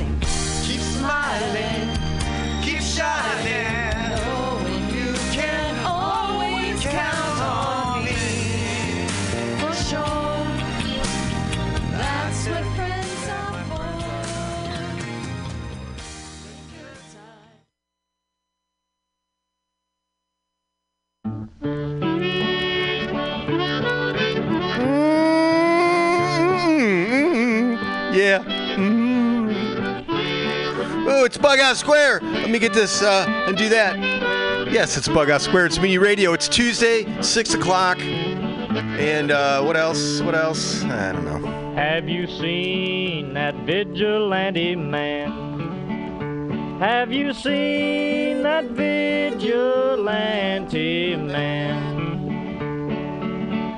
amazing. Keep smiling, Out Square. Let me get this uh, and do that. Yes, it's Bughouse Square. It's Mutiny Radio. It's Tuesday, 6 o'clock. And uh, what else? What else? I don't know. Have you seen that vigilante man? Have you seen that vigilante man?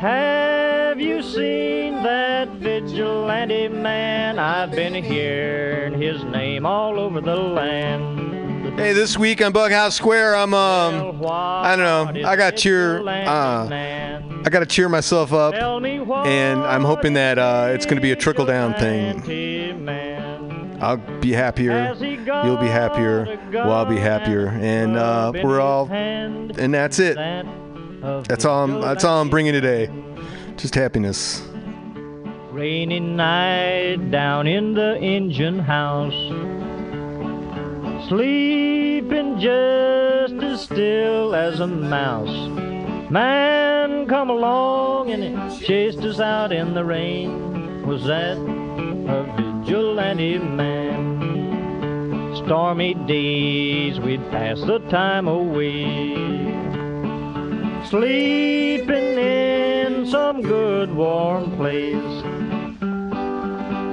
Have you seen vigilante man? I've been hearing his name all over the land. Hey, this week on Bughouse Square, I'm um, I don't know. I got cheer. Uh, I got to cheer myself up, and I'm hoping that uh, it's going to be a trickle down thing. I'll be happier. You'll be happier. Well, I'll be happier, and uh, we're all. And that's it. That's all. I'm, that's all I'm bringing today. Just happiness. Rainy night down in the engine house. Sleeping just as still as a mouse. Man come along and chased us out in the rain. Was that a vigilante man? Stormy days we'd pass the time away. Sleeping in some good warm place.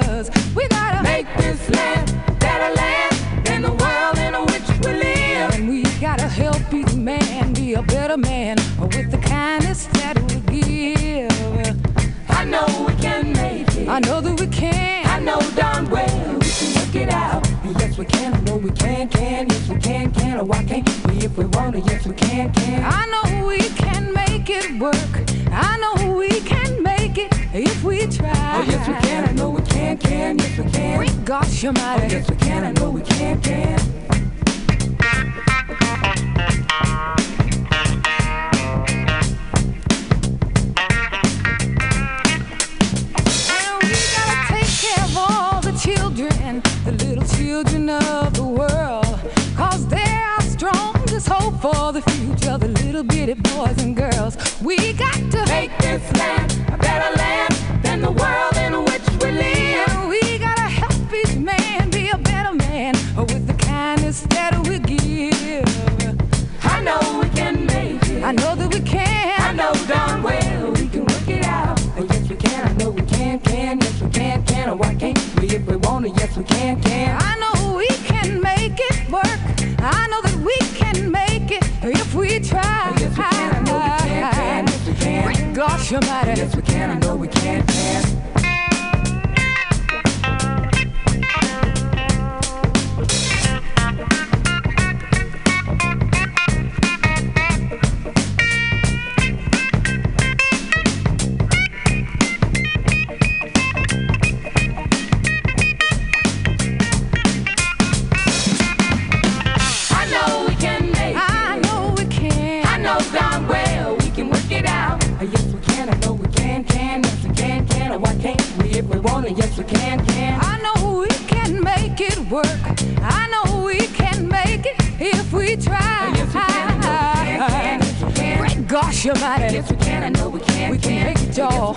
brothers. We gotta make this land better land than the world in which we live. And we gotta help each man be a better man with the kindness that we give. I know we can make it. I know that we can. I know darn well we can work it out. Yes, we can. No, we can, can. Yes, we can, can. Oh, why can't we if we want to? Yes, we can, can. I know we can make it work. I know we can make if we try. Oh yes we can, I know we can, can, yes we can. We got your mighty. Oh yes we can, I know we can, can. And we gotta take care of all the children, the little children of the they're hope for the future, the little bitty boys and girls. We got to make this land but yes we can, can. I know we can make it work. I know that we can make it if we try. Oh, yes we can, I know we can, can. Yes we can. Great gosh almighty. Yes we can, I know we can, can. about it we can. I know we can. We can make it, all.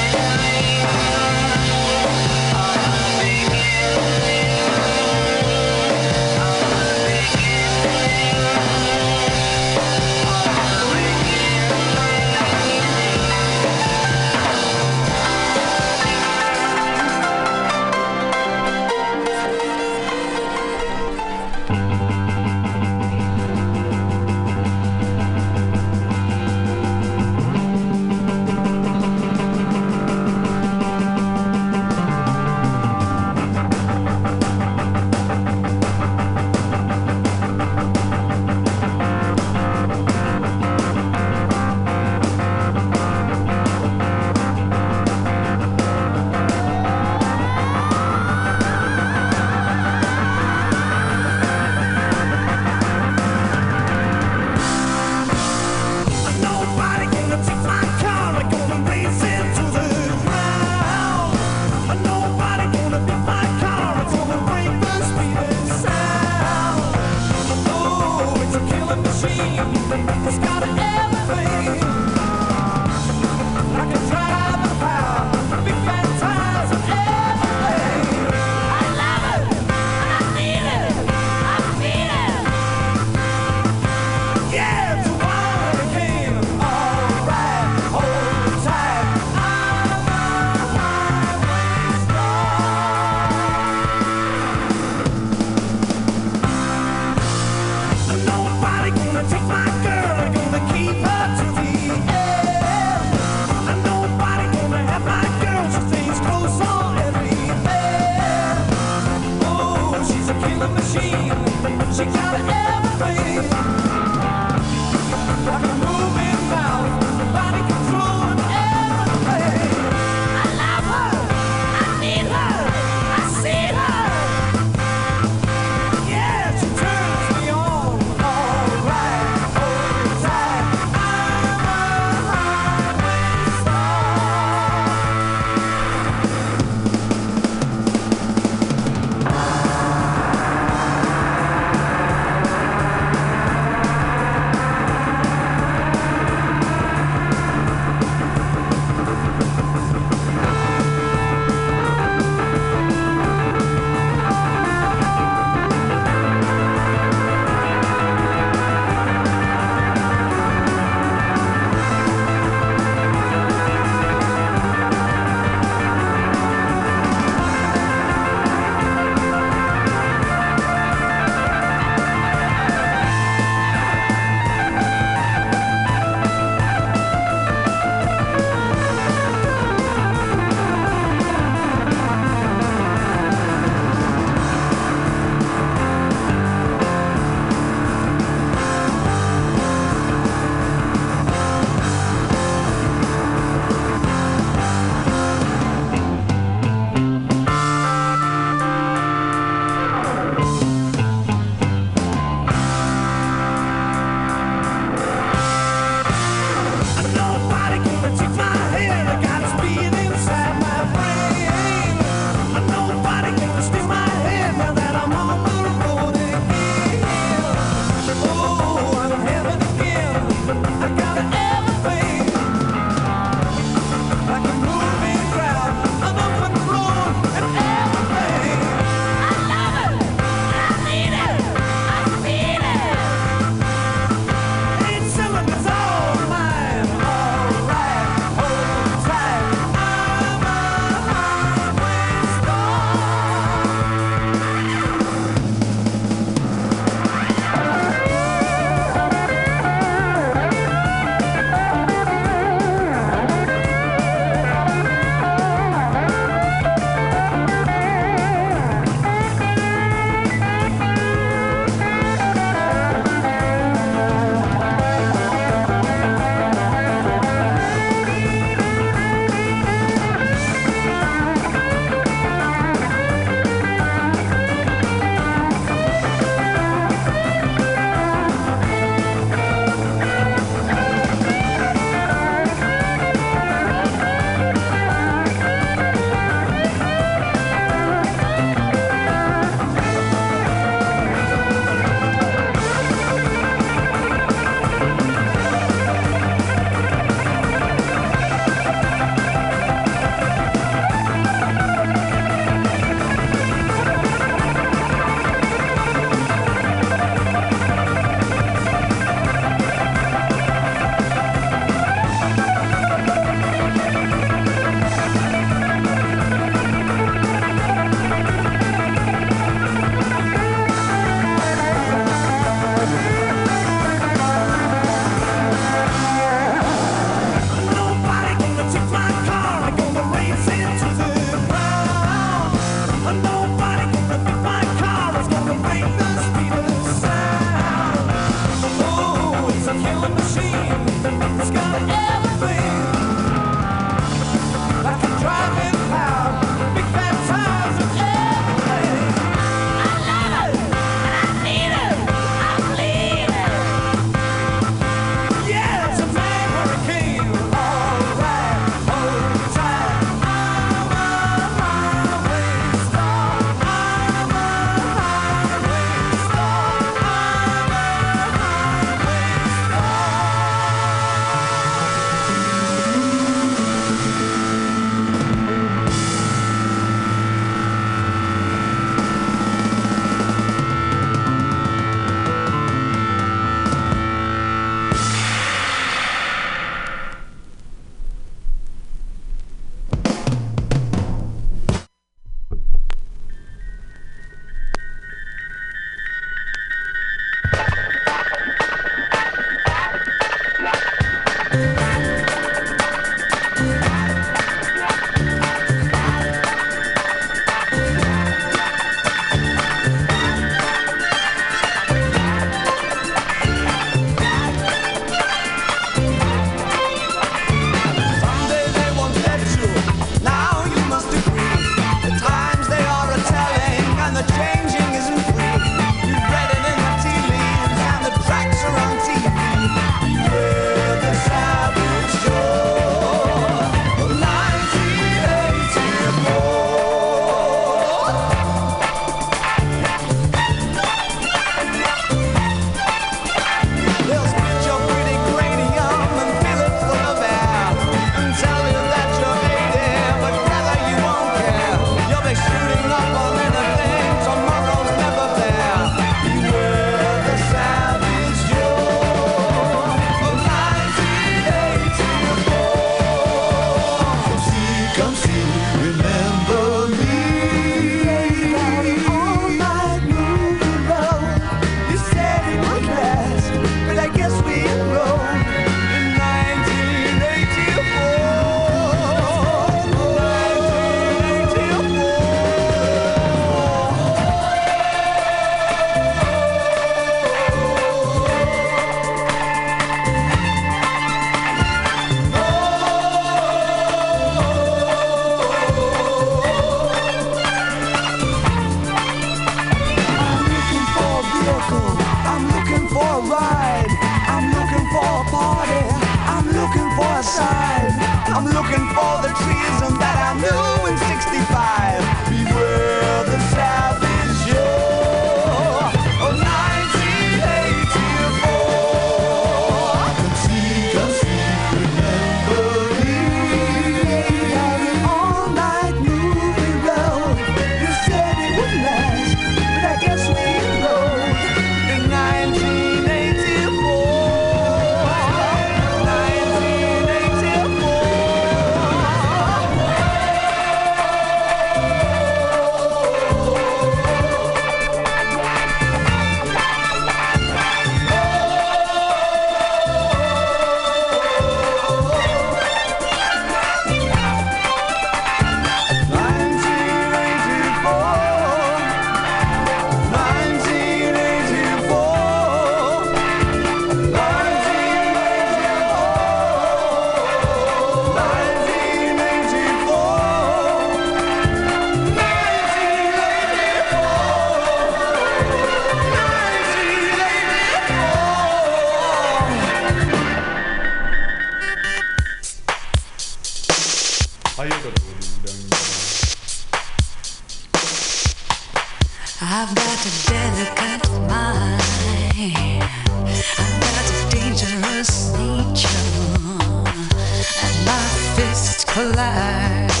Collides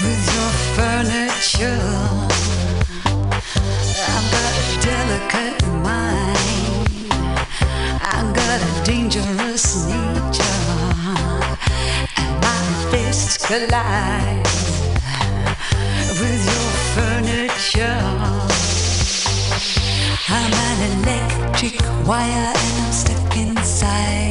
with your furniture I've got a delicate mind. I've got a dangerous nature. And my fists collide with your furniture. I'm an electric wire and I'm stuck inside.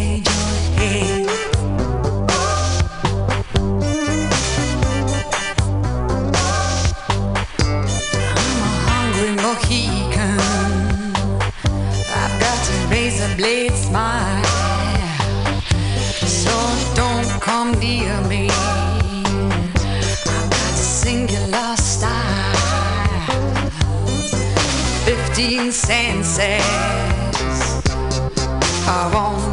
senses. I won't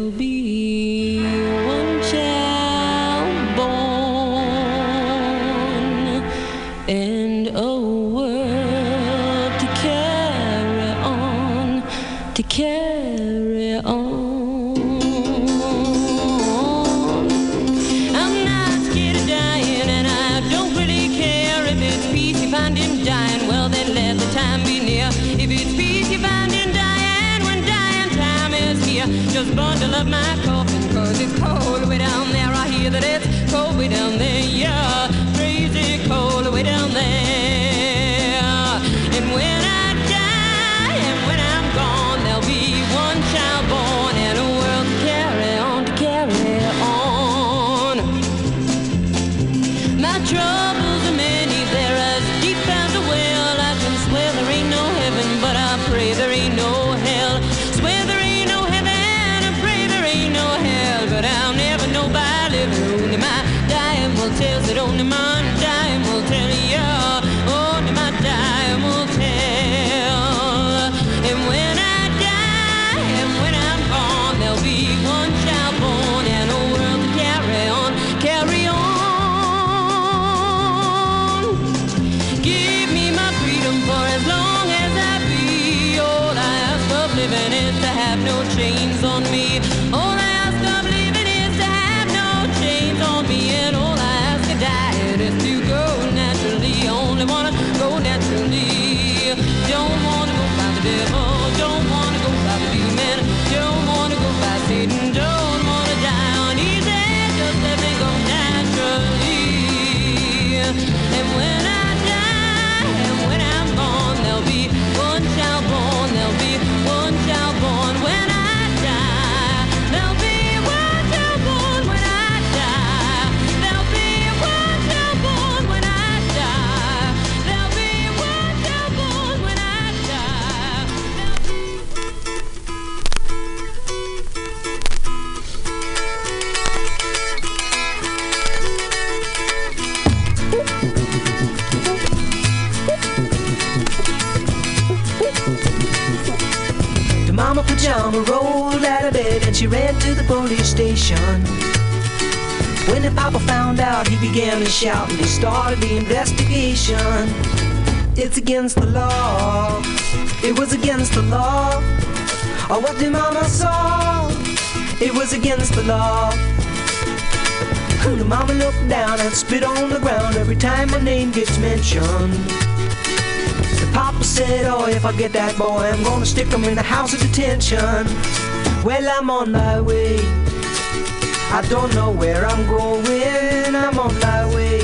there'll be mama rolled out of bed and she ran to the police station. When the papa found out, he began to shout and he started the investigation. It's against the law. It was against the law. Oh, what did mama saw? It was against the law. The mama looked down and spit on the ground every time my name gets mentioned. Said, Oh, if I get that boy, I'm gonna stick him in the house of detention. Well, I'm on my way. I don't know where I'm going. I'm on my way.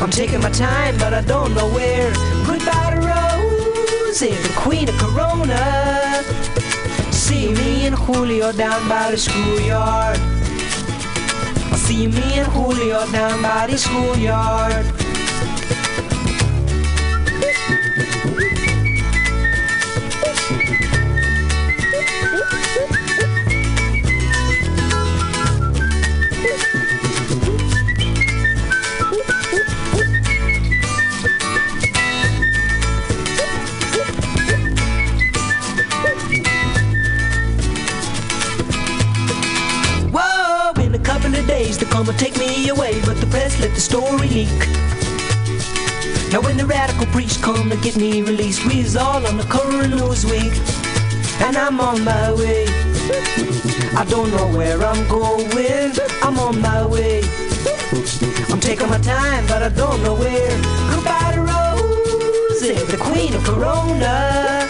I'm taking my time, but I don't know where. Goodbye to Rose, the queen of Corona. See me and Julio down by the schoolyard. See me and Julio down by the schoolyard. Gonna take me away, but the press let the story leak. Now when the radical priest come to get me released, we's all on the cover of Newsweek, and I'm on my way. I don't know where I'm going, I'm on my way. I'm taking my time, but I don't know where. Goodbye to Rose, the queen of Corona.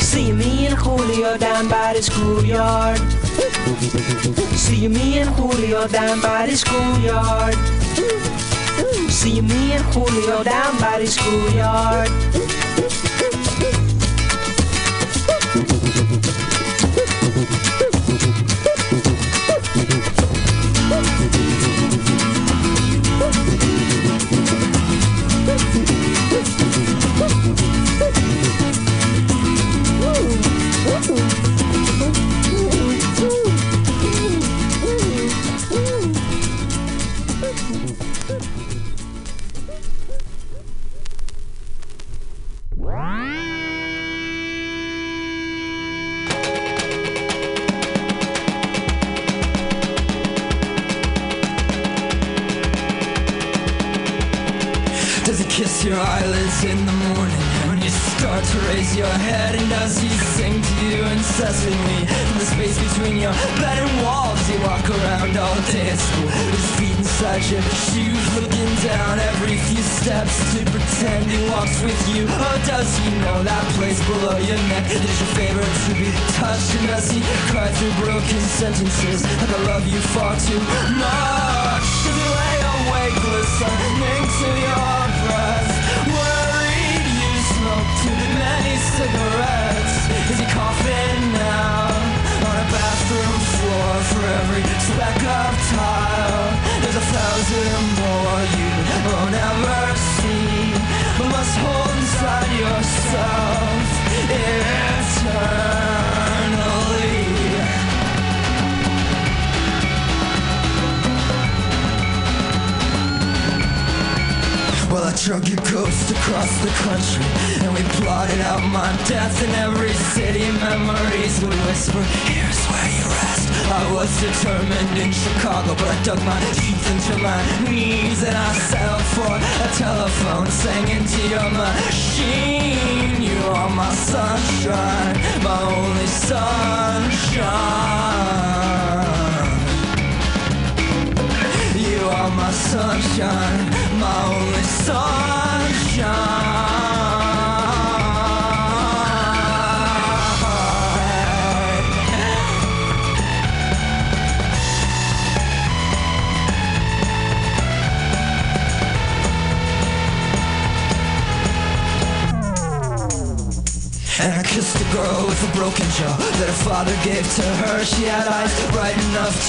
See me and Julio down by the schoolyard. See me and Julio down by the schoolyard. See me and Julio down by the schoolyard.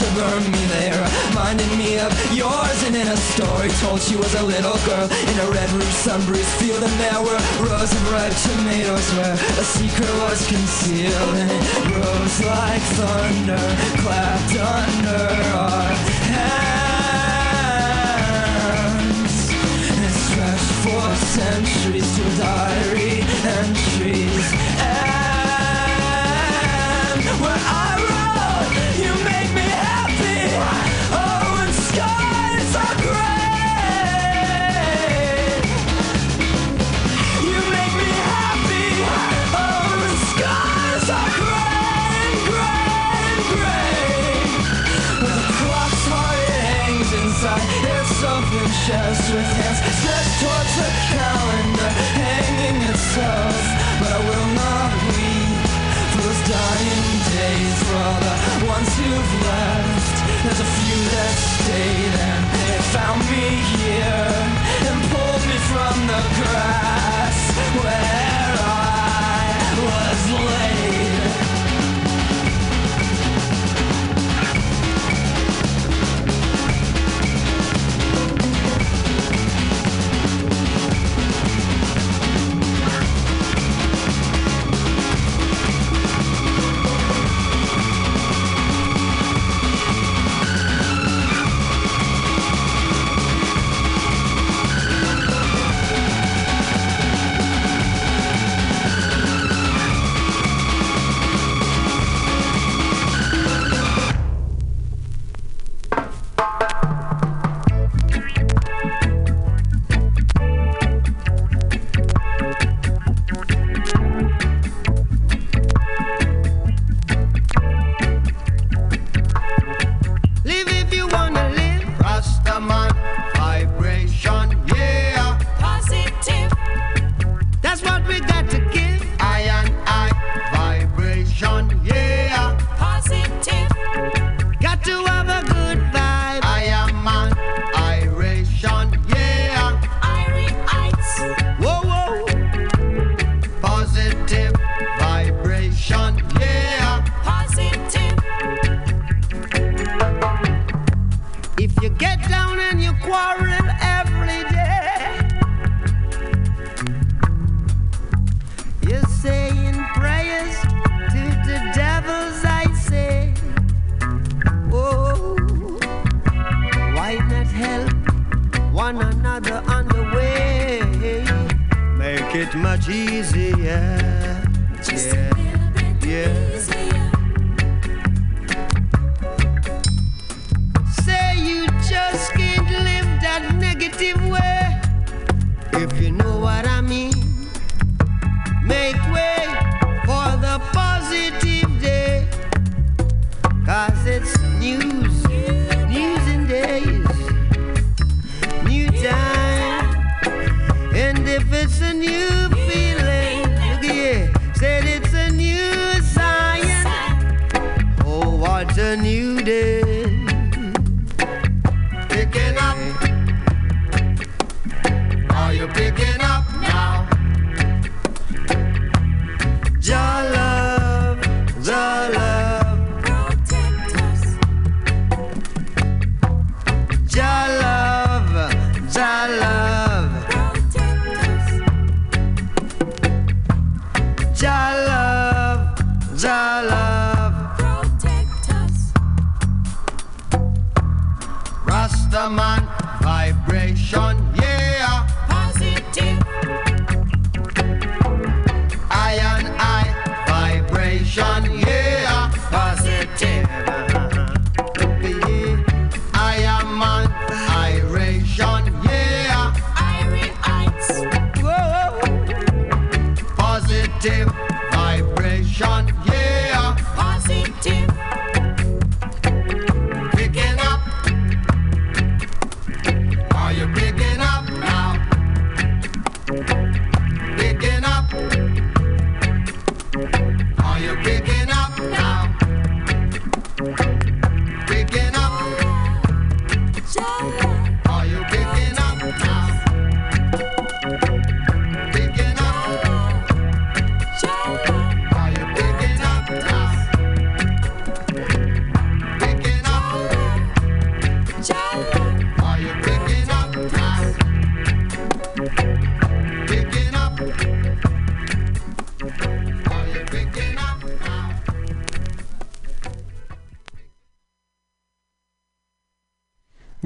To burn me. there reminded me of yours. And in a story told she was a little girl in a red roof sun-bruised field. And there were rows of ripe tomatoes where a secret was concealed. And it rose like thunder, clapped under our hands. And stretched for centuries to diary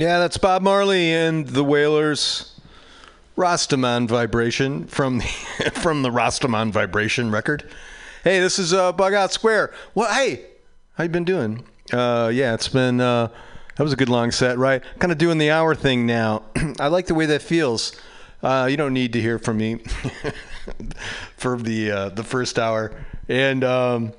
Yeah, that's Bob Marley and the Wailers. Rastaman vibration from the, from the Rastaman vibration record. Hey, this is uh, Bughouse Square. Well, hey, how you been doing? Uh, yeah, it's been uh, that was a good long set, right? Kind of doing the hour thing now. I like the way that feels. Uh, you don't need to hear from me for the uh, the first hour, and um,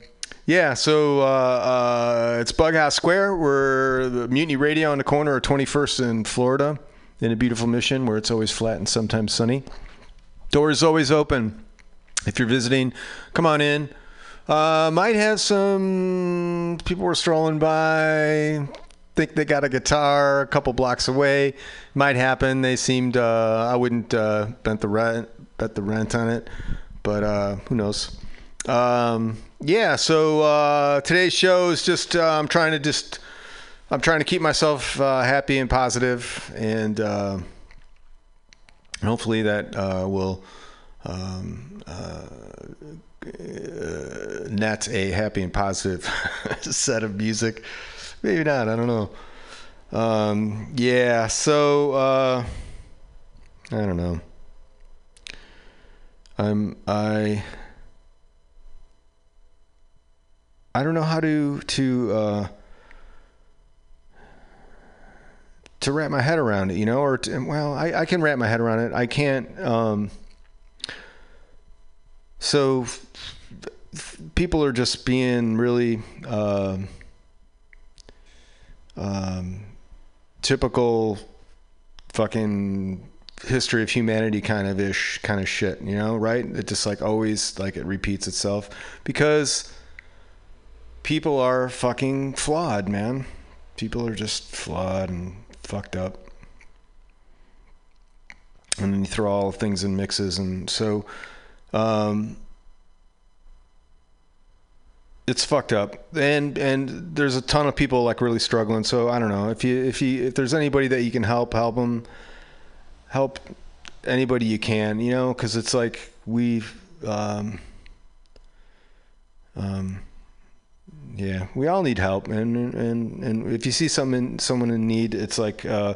yeah, so uh, uh, it's Bughouse Square. We're the Mutiny Radio on the corner of 21st in Florida in a beautiful mission where it's always flat and sometimes sunny. Door is always open. If you're visiting, come on in. Uh, might have some people were strolling by, think they got a guitar a couple blocks away. Might happen. They seemed, uh, I wouldn't uh, bet, the rent, bet the rent on it, but uh, who knows. Um, yeah. So uh, today's show is just. Uh, I'm trying to just. I'm trying to keep myself uh, happy and positive, and uh, hopefully that uh, will um, uh, net a happy and positive set of music. Maybe not. I don't know. Um, yeah. So I don't know. I'm I. I don't know how to to uh, to wrap my head around it, you know, or to, well, I, I can wrap my head around it. I can't. Um, so f- f- people are just being really um um, typical fucking history of humanity kind of ish kind of shit, you know, right? It just like always like it repeats itself because people are fucking flawed, man. People are just flawed and fucked up. And then you throw all the things in mixes and so um it's fucked up and and there's a ton of people like really struggling so i don't know if you if you if there's anybody that you can help help them help anybody you can you know because it's like we've um um yeah we all need help and and and if you see someone someone in need it's like uh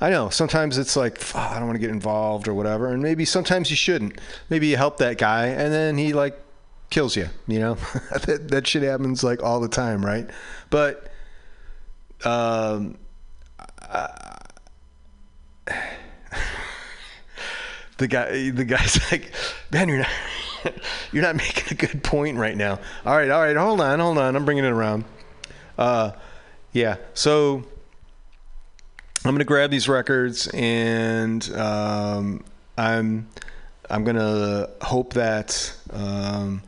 i know sometimes it's like "Fuck, i don't want to get involved or whatever and maybe sometimes you shouldn't. Maybe you help that guy and then he like kills you you know? That, that shit happens like all the time right? But um the guy the guy's like man you're not you're not making a good point right now all right all right hold on hold on i'm bringing it around uh yeah so i'm gonna grab these records and um i'm i'm gonna hope that um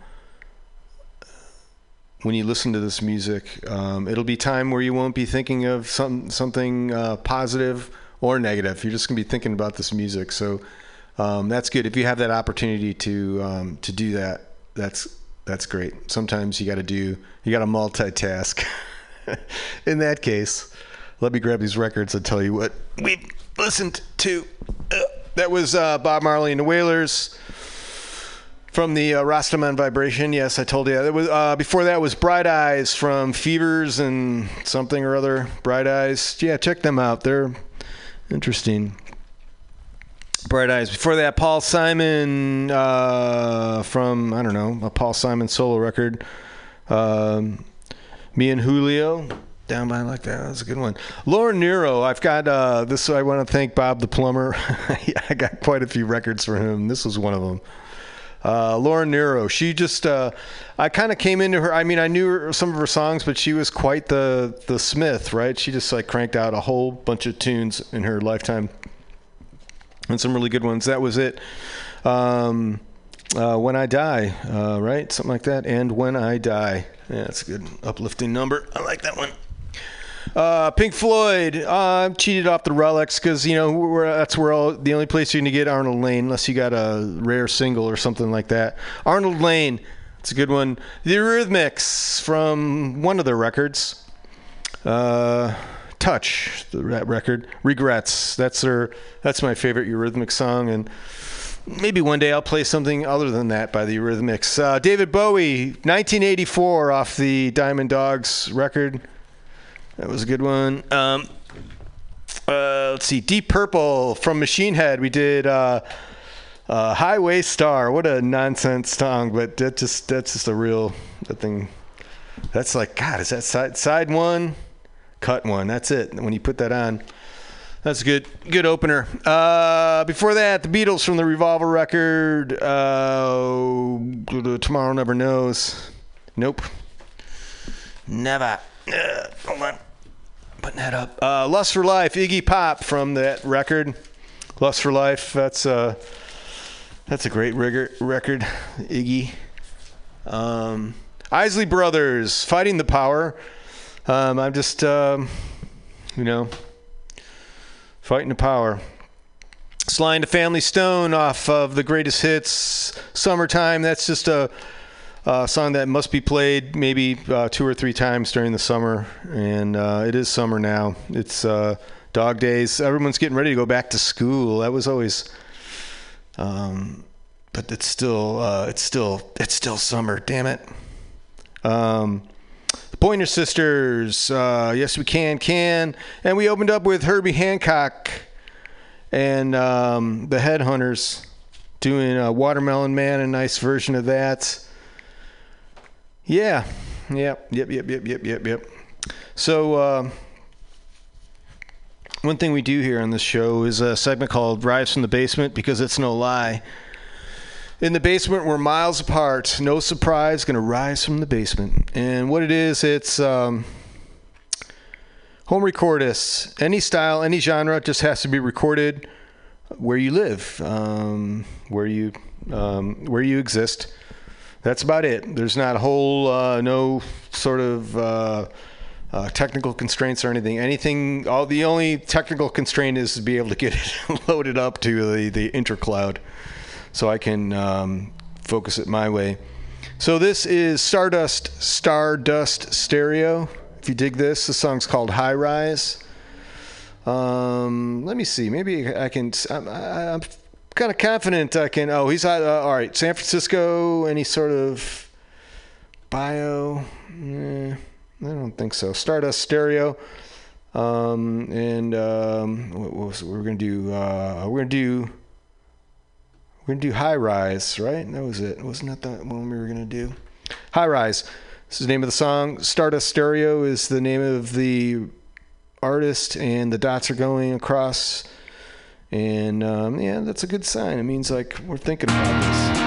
when you listen to this music, um, it'll be time where you won't be thinking of some something uh, positive or negative. You're just gonna be thinking about this music. So um, that's good. If you have that opportunity to um, to do that, that's that's great. Sometimes you got to do you got to multitask. In that case, let me grab these records and tell you what we listened to. Uh, that was uh, Bob Marley and the Wailers from the uh, Rastaman Vibration. Yes, I told you. that. was uh, before that was Bright Eyes from Fevers and something or other. Bright Eyes. Yeah, check them out. They're interesting. Bright Eyes. Before that, Paul Simon uh, from I don't know a Paul Simon solo record. Um, me and Julio. Down by like that. That's a good one. Laura Nyro. I've got uh, this. I want to thank Bob the plumber. I got quite a few records for him. This was one of them. Uh, Laura Nyro. She just, uh, I kind of came into her. I mean, I knew her, some of her songs, but she was quite the the Smith, right? She just like cranked out a whole bunch of tunes in her lifetime, and some really good ones. That was it. Um, uh, when I die, uh, right? Something like that. And when I die, yeah, that's a good uplifting number. I like that one. Uh, Pink Floyd uh, cheated off the relics because you know that's where all, the only place you're to get Arnold Layne unless you got a rare single or something like that. Arnold Layne, it's a good one. The Eurythmics from one of their records. Uh, Touch, the that record. Regrets. That's their. That's my favorite Eurythmic song, and maybe one day I'll play something other than that by the Eurythmics. Uh, David Bowie, 1984, off the Diamond Dogs record. That was a good one. Um, uh, let's see, Deep Purple from Machine Head. We did uh, uh, Highway Star. What a nonsense song, but that just that's just a real that thing. That's like God. Is that side side one, cut one? That's it. When you put that on, that's a good good opener. Uh, before that, the Beatles from the Revolver record. Uh, Tomorrow Never Knows. Nope. Never. Uh, hold on. Putting that up. Uh, Lust for Life, Iggy Pop from that record. Lust for Life. That's uh, that's a great rigor, record, Iggy. Um, Isley Brothers, Fighting the Power. Um, I'm just, um, you know, fighting the power. Sly and the Family Stone off of the greatest hits, Summertime. That's just a, a song that must be played maybe uh, two or three times during the summer. And uh, it is summer now. It's uh, dog days. Everyone's getting ready to go back to school. That was always. Um, but it's still, uh, it's still, it's still summer. Damn it. Um, Pointer Sisters, uh, Yes We Can Can, and we opened up with Herbie Hancock and um, the Headhunters doing uh, Watermelon Man, a nice version of that. Yeah, yep, yep, yep, yep, yep, yep, yep. So uh, one thing we do here on this show is a segment called "Rise from the Basement" because it's no lie. In the basement, we're miles apart. No surprise, going to rise from the basement. And what it is, it's um, home recordists. Any style, any genre, just has to be recorded where you live, um, where you um, where you exist. That's about it. There's not a whole uh, no sort of uh, uh, technical constraints or anything. Anything. All the only technical constraint is to be able to get it loaded up to the the intercloud so I can um, focus it my way. So this is Stardust Stardust Stereo. If you dig this, the song's called High Rise. Um, let me see. Maybe I can. I'm, I'm kind of confident I can. Oh, he's uh, all right. San Francisco. Any sort of bio? Eh, I don't think so. Stardust Stereo. Um, and um, what, what was we're gonna do? Uh, we're gonna do. We're gonna do high rise, right? That was it. Wasn't that the one we were gonna do? High rise. This is the name of the song. Stardust Stereo is the name of the artist, and the dots are going across. And um, yeah, that's a good sign. It means like we're thinking about this.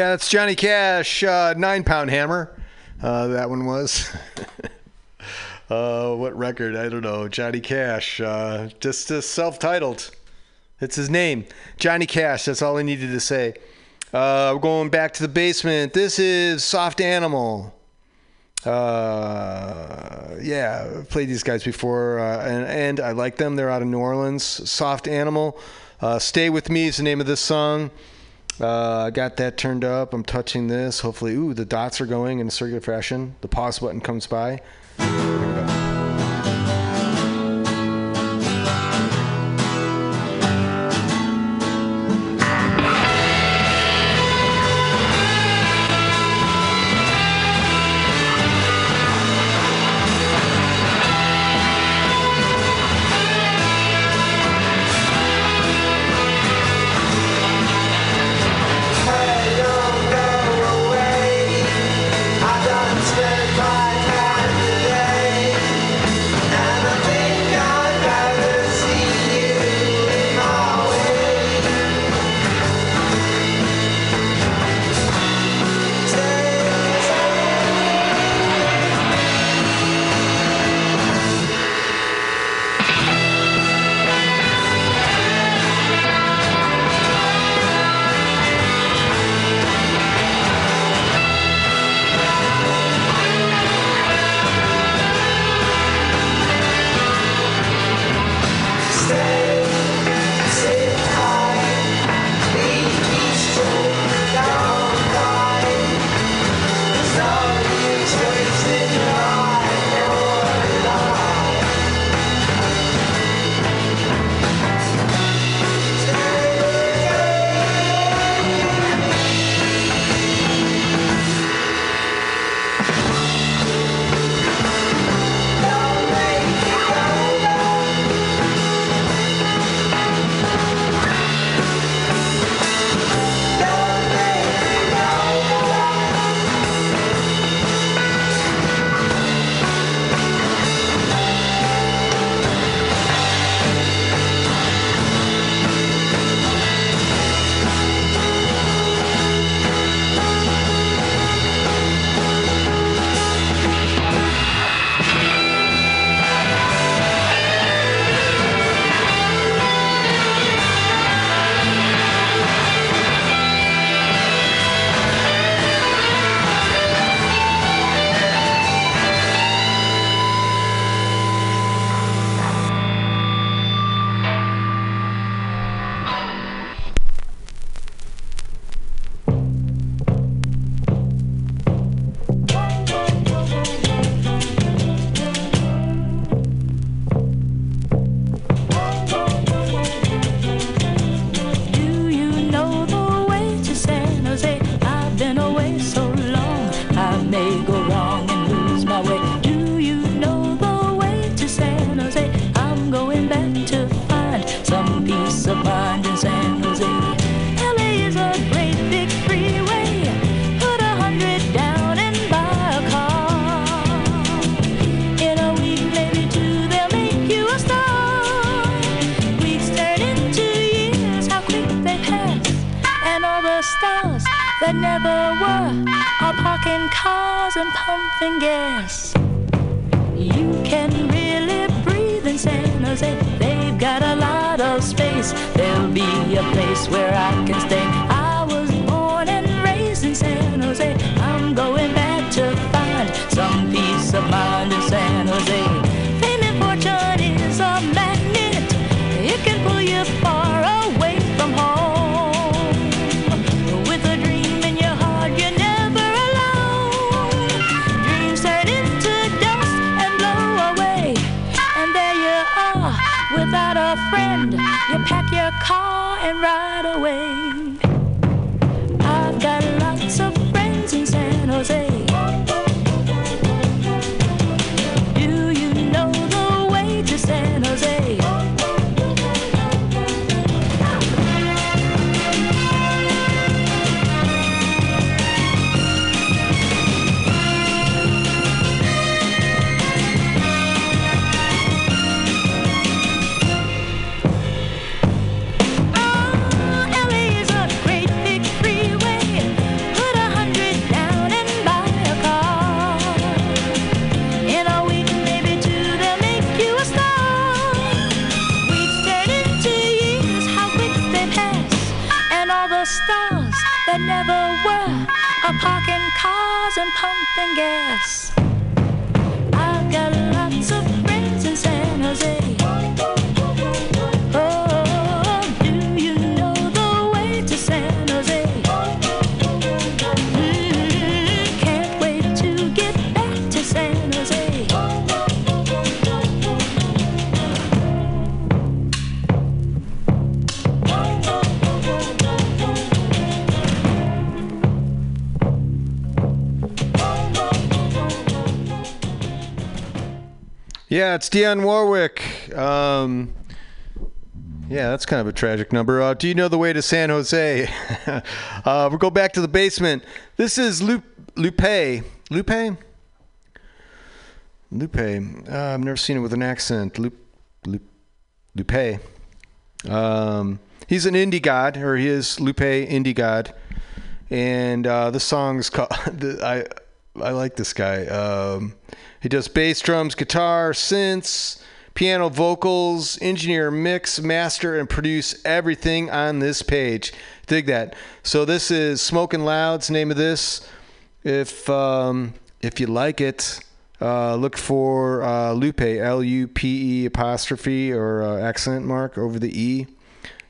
Yeah, it's Johnny Cash, uh, Nine Pound Hammer. Uh, that one was. uh, what record? I don't know. Johnny Cash. Uh, just uh, self titled. It's his name. Johnny Cash. That's all I needed to say. Uh, we're going back to the basement. This is Soft Animal. Yeah, played these guys before, and, and I like them. They're out of New Orleans. Soft Animal. Stay With Me is the name of this song. Uh, I got that turned up. I'm touching this. Hopefully, ooh, the dots are going in a circular fashion. The pause button comes by. Yeah, it's Dionne Warwick. Um, yeah, that's kind of a tragic number. Uh, do you know the way to San Jose? uh, we'll go back to the basement. This is Lupe. Lupe. Lupe? Lupe. Uh, I've never seen it with an accent. Lupe. Lupe. Lupe. Um, he's an indie god, or he is Lupe indie god. And uh, the song's called. I I like this guy. Um, he does bass, drums, guitar, synths, piano, vocals, engineer, mix, master, and produce everything on this page. Dig that. So this is Smoking Loud's name of this. If um, if you like it, uh, look for uh, Lupe L U P E apostrophe or uh, accent mark over the E.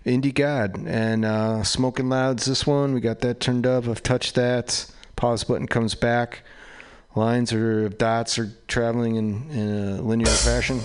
Indie God and uh, Smoking Loud's this one. We got that turned up. I've touched that. Pause button comes back. Lines or dots are traveling in, in a linear fashion.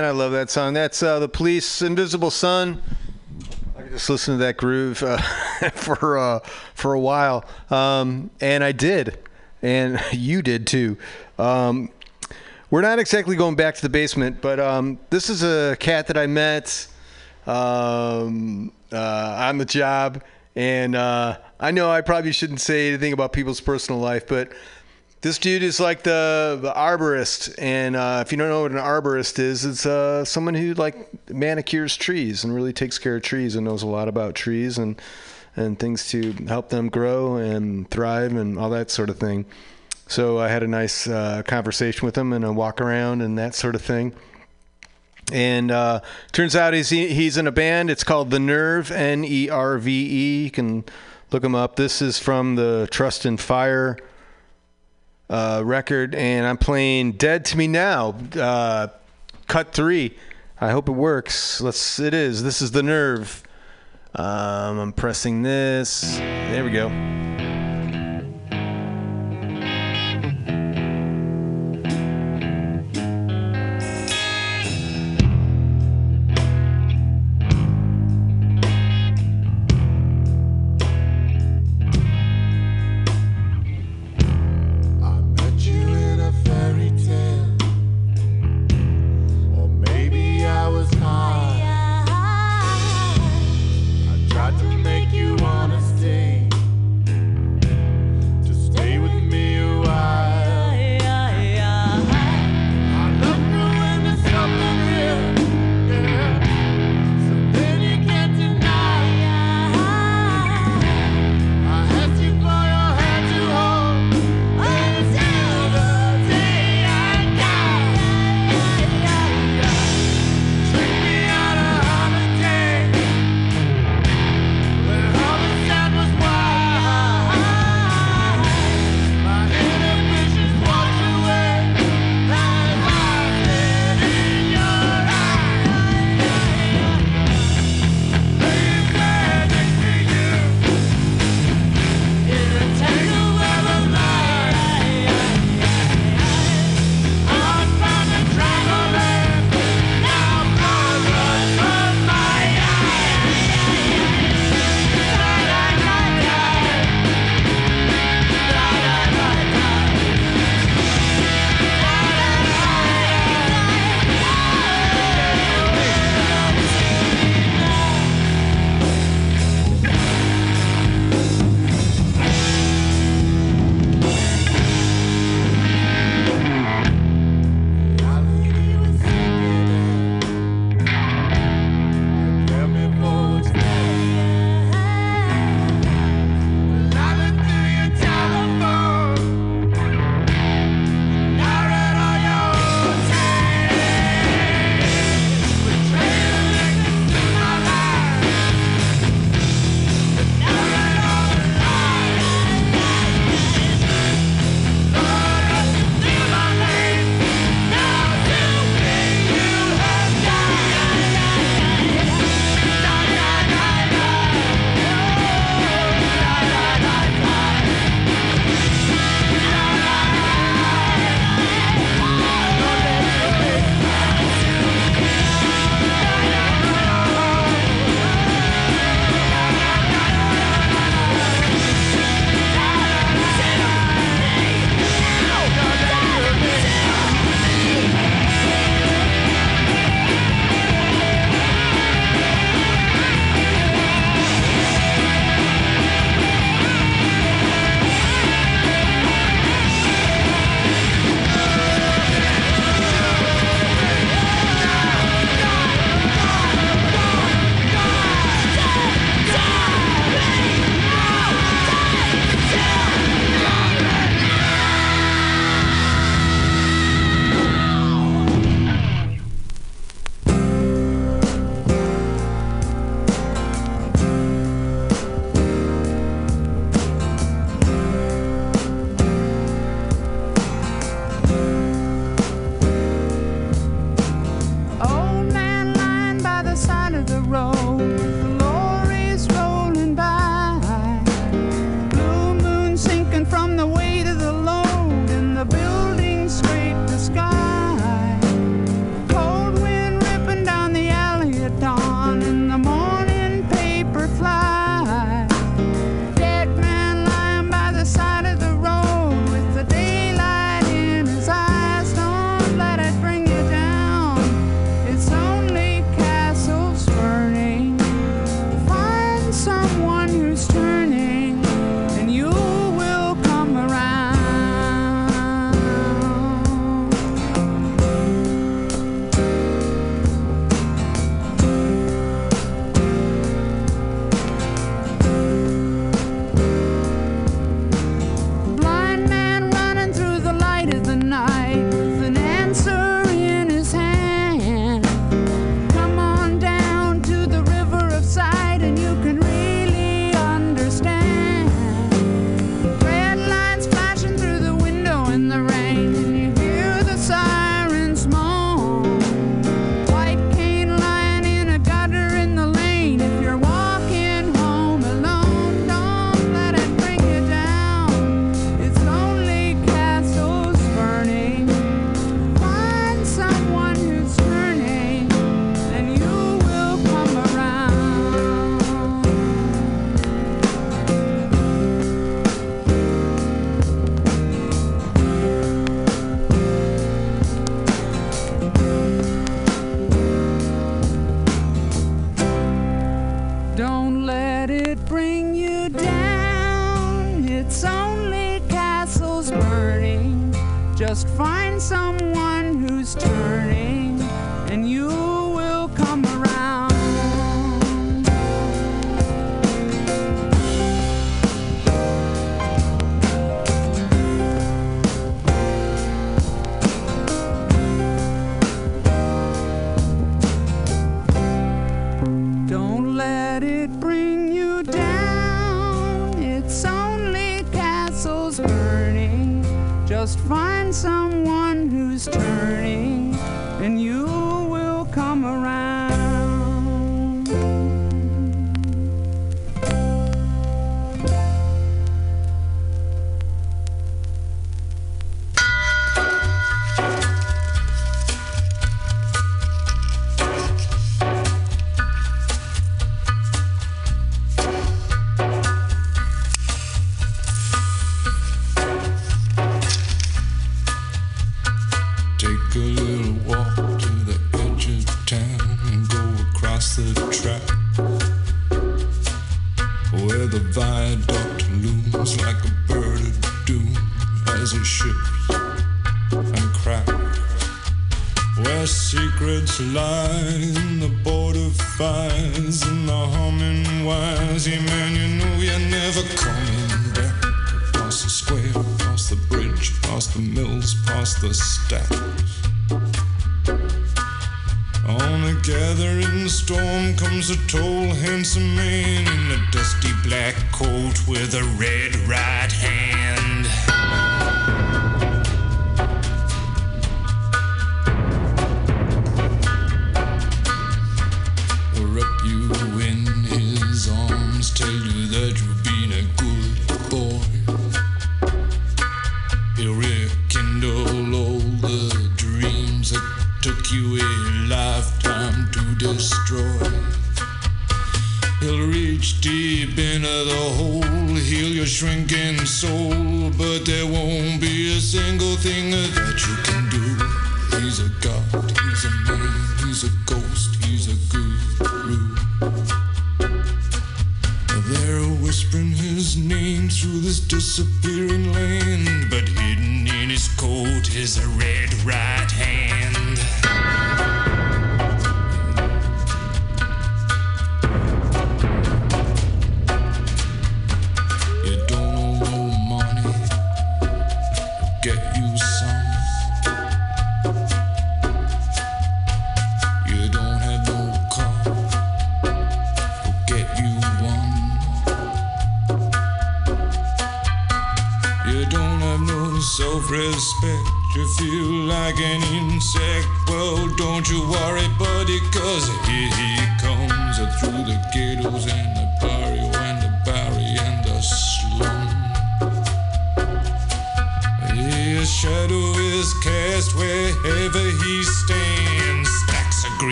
Man, I love that song. That's uh, the Police, Invisible Sun. I could just listen to that groove. Uh, for uh, for a while, um, and I did, and you did too. Um, we're not exactly going back to the basement, but um, this is a cat that I met um, uh, on the job, and uh, I know I probably shouldn't say anything about people's personal life, but this dude is like the, the arborist, and uh, if you don't know what an arborist is, it's uh, someone who like manicures trees and really takes care of trees and knows a lot about trees and and things to help them grow and thrive and all that sort of thing. So I had a nice uh, conversation with him and a walk around and that sort of thing. And uh, turns out he's he's in a band. It's called The Nerve, N E R V E. You can look him up. This is from the Trust and Fire uh, record, and I'm playing "Dead to Me Now," uh, cut three. I hope it works. Let's. It is. This is the nerve. Um, I'm pressing this. There we go.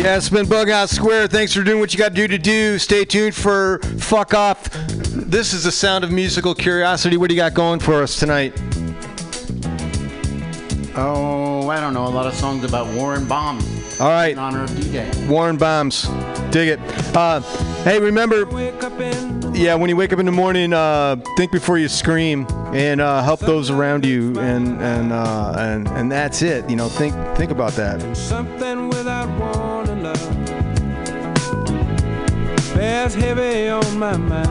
Yeah, it's been Bughouse Square. Thanks for doing what you got to do to do. Stay tuned for Fuck Off. This is the sound of musical curiosity. What do you got going for us tonight? Oh, I don't know. A lot of songs about war and bombs. All right. In honor of D-Day. Warren Bombs. Dig it. Uh, hey, remember, yeah, when you wake up in the morning, uh, think before you scream and uh, help those around you, and and uh, and and that's it. You know, think think about that. Bears heavy on my mind.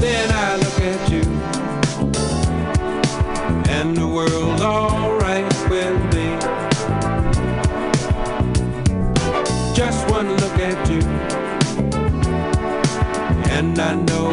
Then I look at you, and the world's alright with me. Just one look at you, and I know